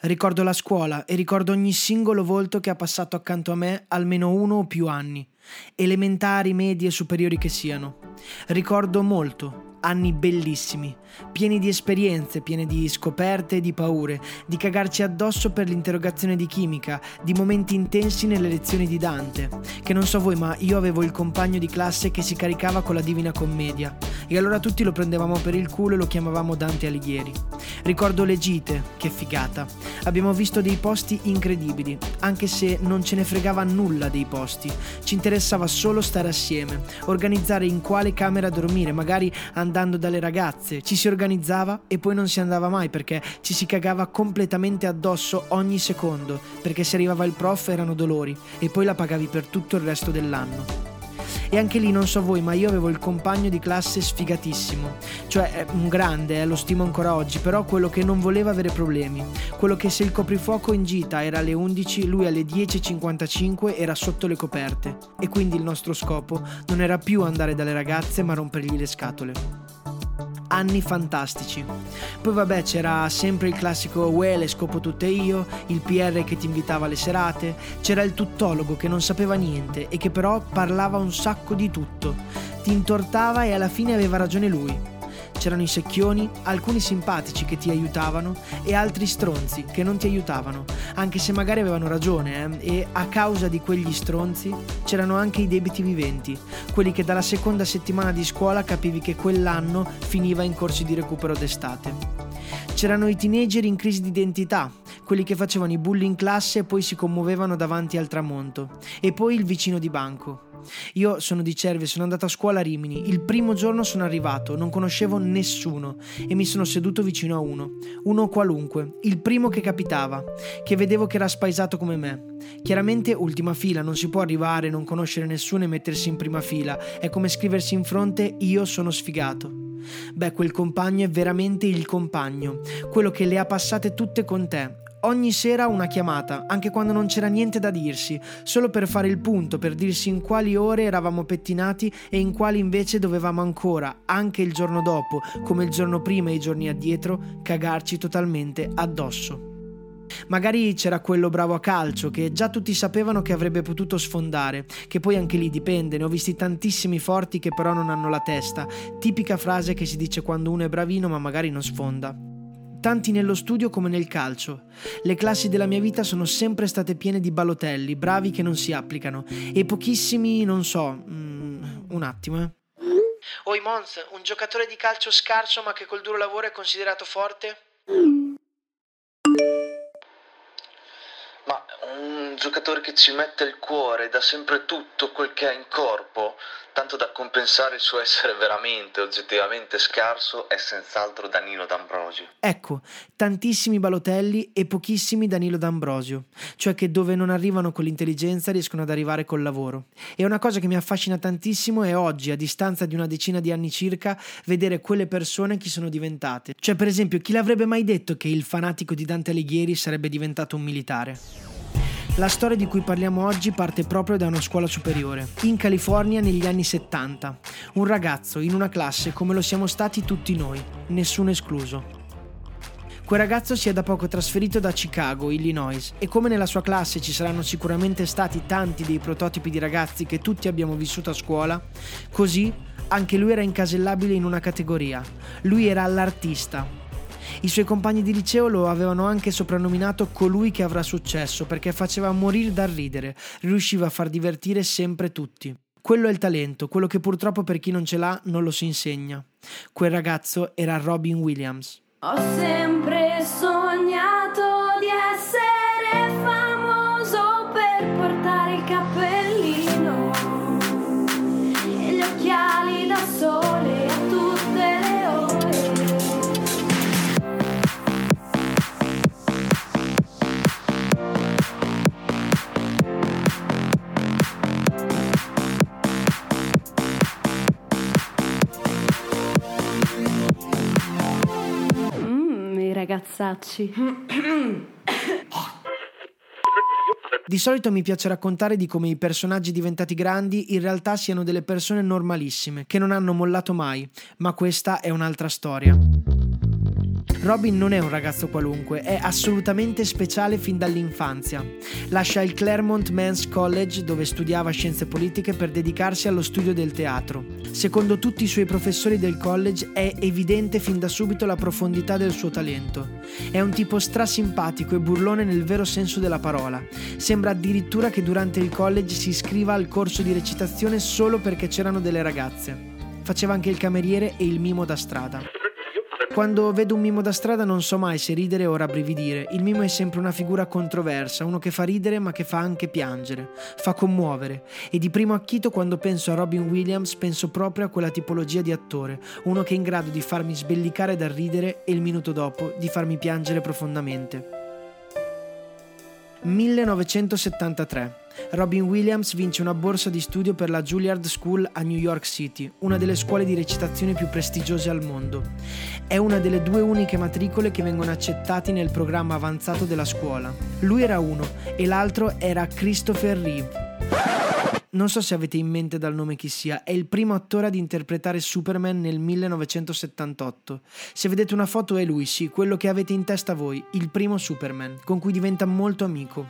Ricordo la scuola e ricordo ogni singolo volto che ha passato accanto a me almeno uno o più anni, elementari, medie superiori che siano. Ricordo molto, anni bellissimi, pieni di esperienze, pieni di scoperte e di paure, di cagarci addosso per l'interrogazione di chimica, di momenti intensi nelle lezioni di Dante, che non so voi ma io avevo il compagno di classe che si caricava con la Divina Commedia e allora tutti lo prendevamo per il culo e lo chiamavamo Dante Alighieri. Ricordo le gite, che figata. Abbiamo visto dei posti incredibili, anche se non ce ne fregava nulla dei posti, ci interessava solo stare assieme, organizzare in quale camera dormire, magari andando dalle ragazze, ci si organizzava e poi non si andava mai perché ci si cagava completamente addosso ogni secondo, perché se arrivava il prof erano dolori e poi la pagavi per tutto il resto dell'anno. E anche lì non so voi, ma io avevo il compagno di classe sfigatissimo, cioè un grande, eh, lo stimo ancora oggi, però quello che non voleva avere problemi, quello che se il coprifuoco in gita era alle 11, lui alle 10.55 era sotto le coperte. E quindi il nostro scopo non era più andare dalle ragazze ma rompergli le scatole anni fantastici. Poi vabbè c'era sempre il classico Uè le scopo tutte io, il PR che ti invitava alle serate, c'era il tuttologo che non sapeva niente e che però parlava un sacco di tutto, ti intortava e alla fine aveva ragione lui. C'erano i secchioni, alcuni simpatici che ti aiutavano e altri stronzi che non ti aiutavano, anche se magari avevano ragione, eh? e a causa di quegli stronzi c'erano anche i debiti viventi, quelli che dalla seconda settimana di scuola capivi che quell'anno finiva in corsi di recupero d'estate. C'erano i teenager in crisi di identità, quelli che facevano i bulli in classe e poi si commuovevano davanti al tramonto, e poi il vicino di banco. Io sono di Cervia, sono andato a scuola a Rimini. Il primo giorno sono arrivato, non conoscevo nessuno e mi sono seduto vicino a uno. Uno qualunque, il primo che capitava, che vedevo che era spaesato come me. Chiaramente ultima fila, non si può arrivare, non conoscere nessuno e mettersi in prima fila. È come scriversi in fronte io sono sfigato. Beh, quel compagno è veramente il compagno, quello che le ha passate tutte con te, Ogni sera una chiamata, anche quando non c'era niente da dirsi, solo per fare il punto, per dirsi in quali ore eravamo pettinati e in quali invece dovevamo ancora, anche il giorno dopo, come il giorno prima e i giorni addietro, cagarci totalmente addosso. Magari c'era quello bravo a calcio che già tutti sapevano che avrebbe potuto sfondare, che poi anche lì dipende, ne ho visti tantissimi forti che però non hanno la testa, tipica frase che si dice quando uno è bravino ma magari non sfonda tanti nello studio come nel calcio. Le classi della mia vita sono sempre state piene di ballotelli, bravi che non si applicano, e pochissimi, non so, mm, un attimo, eh. Oi Mons, un giocatore di calcio scarso ma che col duro lavoro è considerato forte? Giocatore che ci mette il cuore, dà sempre tutto quel che ha in corpo, tanto da compensare il suo essere veramente, oggettivamente scarso, è senz'altro Danilo D'Ambrosio. Ecco, tantissimi Balotelli e pochissimi Danilo D'Ambrosio, cioè che dove non arrivano con l'intelligenza riescono ad arrivare col lavoro. E una cosa che mi affascina tantissimo è oggi, a distanza di una decina di anni circa, vedere quelle persone chi sono diventate. Cioè, per esempio, chi l'avrebbe mai detto che il fanatico di Dante Alighieri sarebbe diventato un militare? La storia di cui parliamo oggi parte proprio da una scuola superiore, in California negli anni 70. Un ragazzo in una classe come lo siamo stati tutti noi, nessuno escluso. Quel ragazzo si è da poco trasferito da Chicago, Illinois, e come nella sua classe ci saranno sicuramente stati tanti dei prototipi di ragazzi che tutti abbiamo vissuto a scuola, così anche lui era incasellabile in una categoria. Lui era l'artista, i suoi compagni di liceo lo avevano anche soprannominato colui che avrà successo perché faceva morire dal ridere, riusciva a far divertire sempre tutti. Quello è il talento, quello che purtroppo per chi non ce l'ha non lo si insegna. Quel ragazzo era Robin Williams. Ho sempre sognato ragazzacci. Di solito mi piace raccontare di come i personaggi diventati grandi in realtà siano delle persone normalissime, che non hanno mollato mai, ma questa è un'altra storia. Robin non è un ragazzo qualunque, è assolutamente speciale fin dall'infanzia. Lascia il Claremont Men's College dove studiava scienze politiche per dedicarsi allo studio del teatro. Secondo tutti i suoi professori del college è evidente fin da subito la profondità del suo talento. È un tipo strasimpatico e burlone nel vero senso della parola. Sembra addirittura che durante il college si iscriva al corso di recitazione solo perché c'erano delle ragazze. Faceva anche il cameriere e il mimo da strada. Quando vedo un mimo da strada non so mai se ridere o rabbrividire. Il mimo è sempre una figura controversa, uno che fa ridere ma che fa anche piangere, fa commuovere. E di primo acchito quando penso a Robin Williams penso proprio a quella tipologia di attore, uno che è in grado di farmi sbellicare dal ridere e il minuto dopo di farmi piangere profondamente. 1973. Robin Williams vince una borsa di studio per la Juilliard School a New York City, una delle scuole di recitazione più prestigiose al mondo. È una delle due uniche matricole che vengono accettati nel programma avanzato della scuola. Lui era uno e l'altro era Christopher Reeve. Non so se avete in mente dal nome chi sia, è il primo attore ad interpretare Superman nel 1978. Se vedete una foto è lui, sì, quello che avete in testa voi, il primo Superman, con cui diventa molto amico.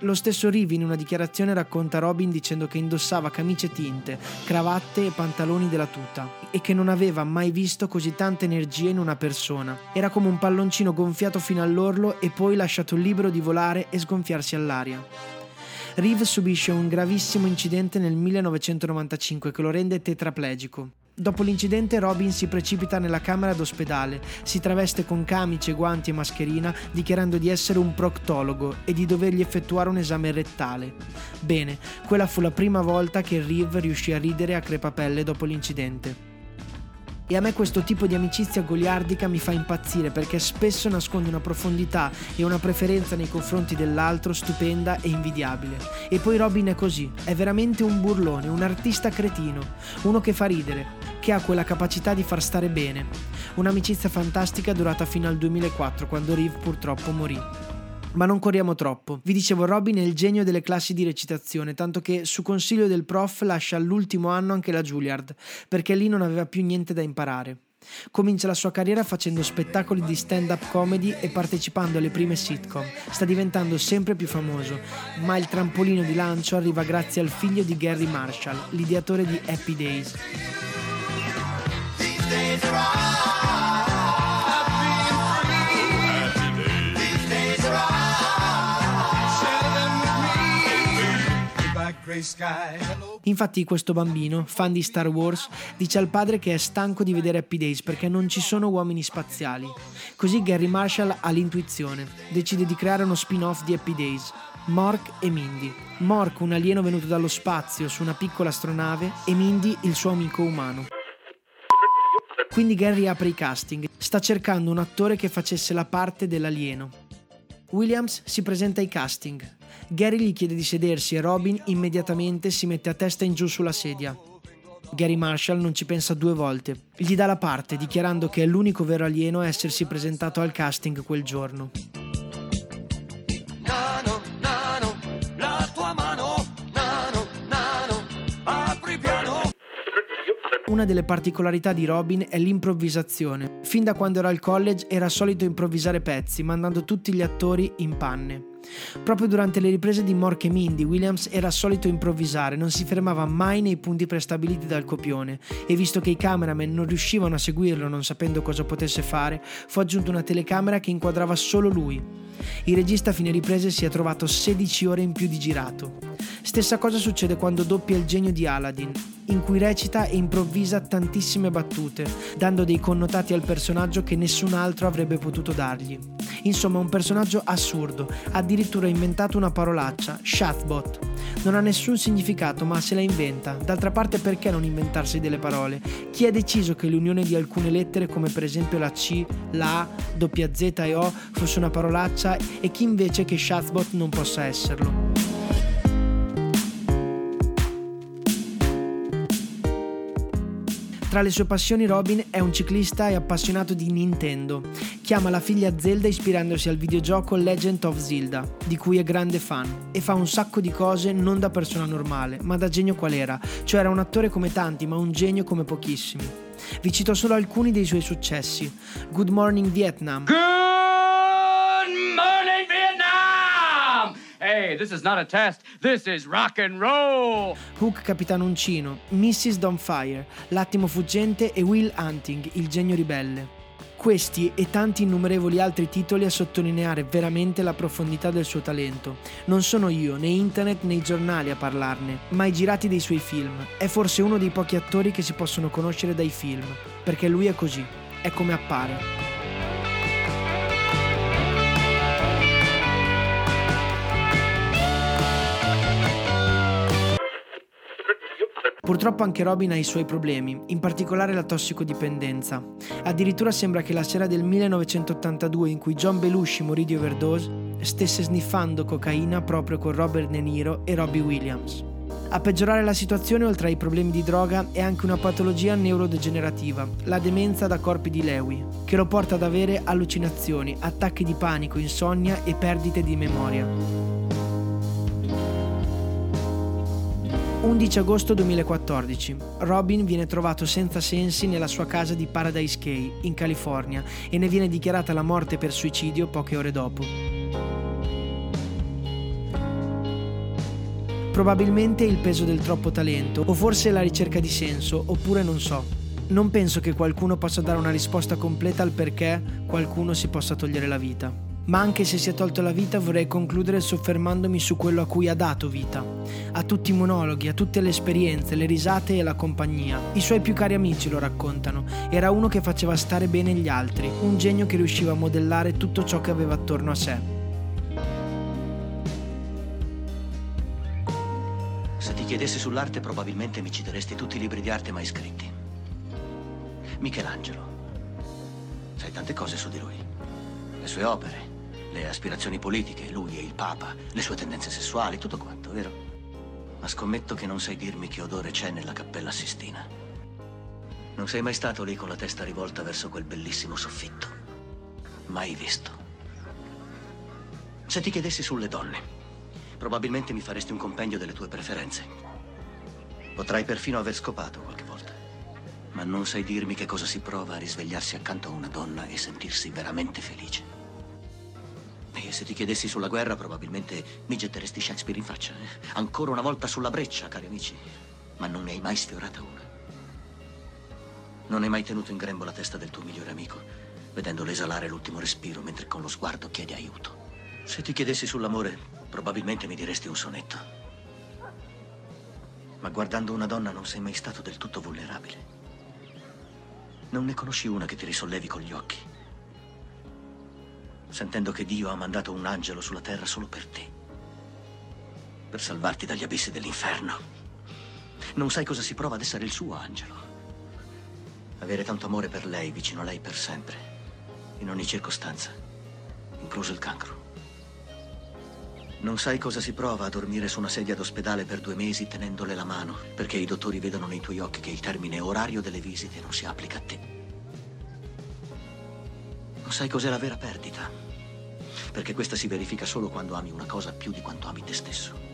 Lo stesso Rivi in una dichiarazione racconta Robin dicendo che indossava camicie tinte, cravatte e pantaloni della tuta e che non aveva mai visto così tanta energia in una persona. Era come un palloncino gonfiato fino all'orlo e poi lasciato libero di volare e sgonfiarsi all'aria. Reeve subisce un gravissimo incidente nel 1995 che lo rende tetraplegico. Dopo l'incidente Robin si precipita nella camera d'ospedale, si traveste con camice, guanti e mascherina dichiarando di essere un proctologo e di dovergli effettuare un esame rettale. Bene, quella fu la prima volta che Reeve riuscì a ridere a crepapelle dopo l'incidente. E a me questo tipo di amicizia goliardica mi fa impazzire perché spesso nasconde una profondità e una preferenza nei confronti dell'altro stupenda e invidiabile. E poi Robin è così, è veramente un burlone, un artista cretino, uno che fa ridere, che ha quella capacità di far stare bene. Un'amicizia fantastica durata fino al 2004 quando Reeve purtroppo morì. Ma non corriamo troppo. Vi dicevo, Robin è il genio delle classi di recitazione, tanto che su consiglio del prof lascia all'ultimo anno anche la Juilliard, perché lì non aveva più niente da imparare. Comincia la sua carriera facendo spettacoli di stand-up comedy e partecipando alle prime sitcom. Sta diventando sempre più famoso, ma il trampolino di lancio arriva grazie al figlio di Gary Marshall, l'ideatore di Happy Days. Infatti questo bambino, fan di Star Wars, dice al padre che è stanco di vedere Happy Days perché non ci sono uomini spaziali. Così Gary Marshall ha l'intuizione, decide di creare uno spin-off di Happy Days, Mork e Mindy. Mork, un alieno venuto dallo spazio su una piccola astronave, e Mindy, il suo amico umano. Quindi Gary apre i casting, sta cercando un attore che facesse la parte dell'alieno. Williams si presenta ai casting, Gary gli chiede di sedersi e Robin immediatamente si mette a testa in giù sulla sedia. Gary Marshall non ci pensa due volte. Gli dà la parte, dichiarando che è l'unico vero alieno a essersi presentato al casting quel giorno. Nano, nano, la tua mano, nano, nano, apri piano. Una delle particolarità di Robin è l'improvvisazione. Fin da quando era al college era solito improvvisare pezzi, mandando tutti gli attori in panne. Proprio durante le riprese di Mork e Mindy, Williams era solito improvvisare, non si fermava mai nei punti prestabiliti dal copione e visto che i cameraman non riuscivano a seguirlo non sapendo cosa potesse fare, fu aggiunta una telecamera che inquadrava solo lui. Il regista a fine riprese si è trovato 16 ore in più di girato. Stessa cosa succede quando doppia il genio di Aladdin, in cui recita e improvvisa tantissime battute, dando dei connotati al personaggio che nessun altro avrebbe potuto dargli. Insomma, un personaggio assurdo, addirittura ha inventato una parolaccia, Shathbot. Non ha nessun significato, ma se la inventa. D'altra parte, perché non inventarsi delle parole? Chi ha deciso che l'unione di alcune lettere, come per esempio la C, la A, doppia Z e O, fosse una parolaccia e chi invece che Shathbot non possa esserlo? Tra le sue passioni Robin è un ciclista e appassionato di Nintendo. Chiama la figlia Zelda ispirandosi al videogioco Legend of Zelda, di cui è grande fan, e fa un sacco di cose non da persona normale, ma da genio qual era, cioè era un attore come tanti, ma un genio come pochissimi. Vi cito solo alcuni dei suoi successi. Good Morning Vietnam. Good This is not a test. This is rock and roll. Hook Capitano Uncino, Mrs. Donfire, L'attimo fuggente e Will Hunting, il genio ribelle. Questi e tanti innumerevoli altri titoli a sottolineare veramente la profondità del suo talento. Non sono io, né internet né i giornali a parlarne, ma i girati dei suoi film. È forse uno dei pochi attori che si possono conoscere dai film, perché lui è così, è come appare. Purtroppo anche Robin ha i suoi problemi, in particolare la tossicodipendenza. Addirittura sembra che la sera del 1982 in cui John Belushi morì di overdose, stesse sniffando cocaina proprio con Robert De Niro e Robbie Williams. A peggiorare la situazione, oltre ai problemi di droga, è anche una patologia neurodegenerativa, la demenza da corpi di Lewy, che lo porta ad avere allucinazioni, attacchi di panico, insonnia e perdite di memoria. 11 agosto 2014. Robin viene trovato senza sensi nella sua casa di Paradise Cay, in California, e ne viene dichiarata la morte per suicidio poche ore dopo. Probabilmente il peso del troppo talento, o forse la ricerca di senso, oppure non so. Non penso che qualcuno possa dare una risposta completa al perché qualcuno si possa togliere la vita ma anche se si è tolto la vita vorrei concludere soffermandomi su quello a cui ha dato vita, a tutti i monologhi, a tutte le esperienze, le risate e la compagnia. I suoi più cari amici lo raccontano, era uno che faceva stare bene gli altri, un genio che riusciva a modellare tutto ciò che aveva attorno a sé. Se ti chiedessi sull'arte probabilmente mi citeresti tutti i libri di arte mai scritti. Michelangelo. Sai tante cose su di lui. Le sue opere, le aspirazioni politiche, lui e il Papa, le sue tendenze sessuali, tutto quanto, vero? Ma scommetto che non sai dirmi che odore c'è nella cappella Sistina. Non sei mai stato lì con la testa rivolta verso quel bellissimo soffitto. Mai visto. Se ti chiedessi sulle donne, probabilmente mi faresti un compendio delle tue preferenze. Potrai perfino aver scopato qualche volta. Ma non sai dirmi che cosa si prova a risvegliarsi accanto a una donna e sentirsi veramente felice. E se ti chiedessi sulla guerra, probabilmente mi getteresti Shakespeare in faccia. eh? Ancora una volta sulla breccia, cari amici. Ma non ne hai mai sfiorata una. Non hai mai tenuto in grembo la testa del tuo migliore amico, vedendolo esalare l'ultimo respiro mentre con lo sguardo chiede aiuto. Se ti chiedessi sull'amore, probabilmente mi diresti un sonetto. Ma guardando una donna non sei mai stato del tutto vulnerabile. Non ne conosci una che ti risollevi con gli occhi sentendo che Dio ha mandato un angelo sulla terra solo per te, per salvarti dagli abissi dell'inferno. Non sai cosa si prova ad essere il suo angelo. Avere tanto amore per lei, vicino a lei per sempre, in ogni circostanza, incluso il cancro. Non sai cosa si prova a dormire su una sedia d'ospedale per due mesi tenendole la mano, perché i dottori vedono nei tuoi occhi che il termine orario delle visite non si applica a te. Non sai cos'è la vera perdita, perché questa si verifica solo quando ami una cosa più di quanto ami te stesso.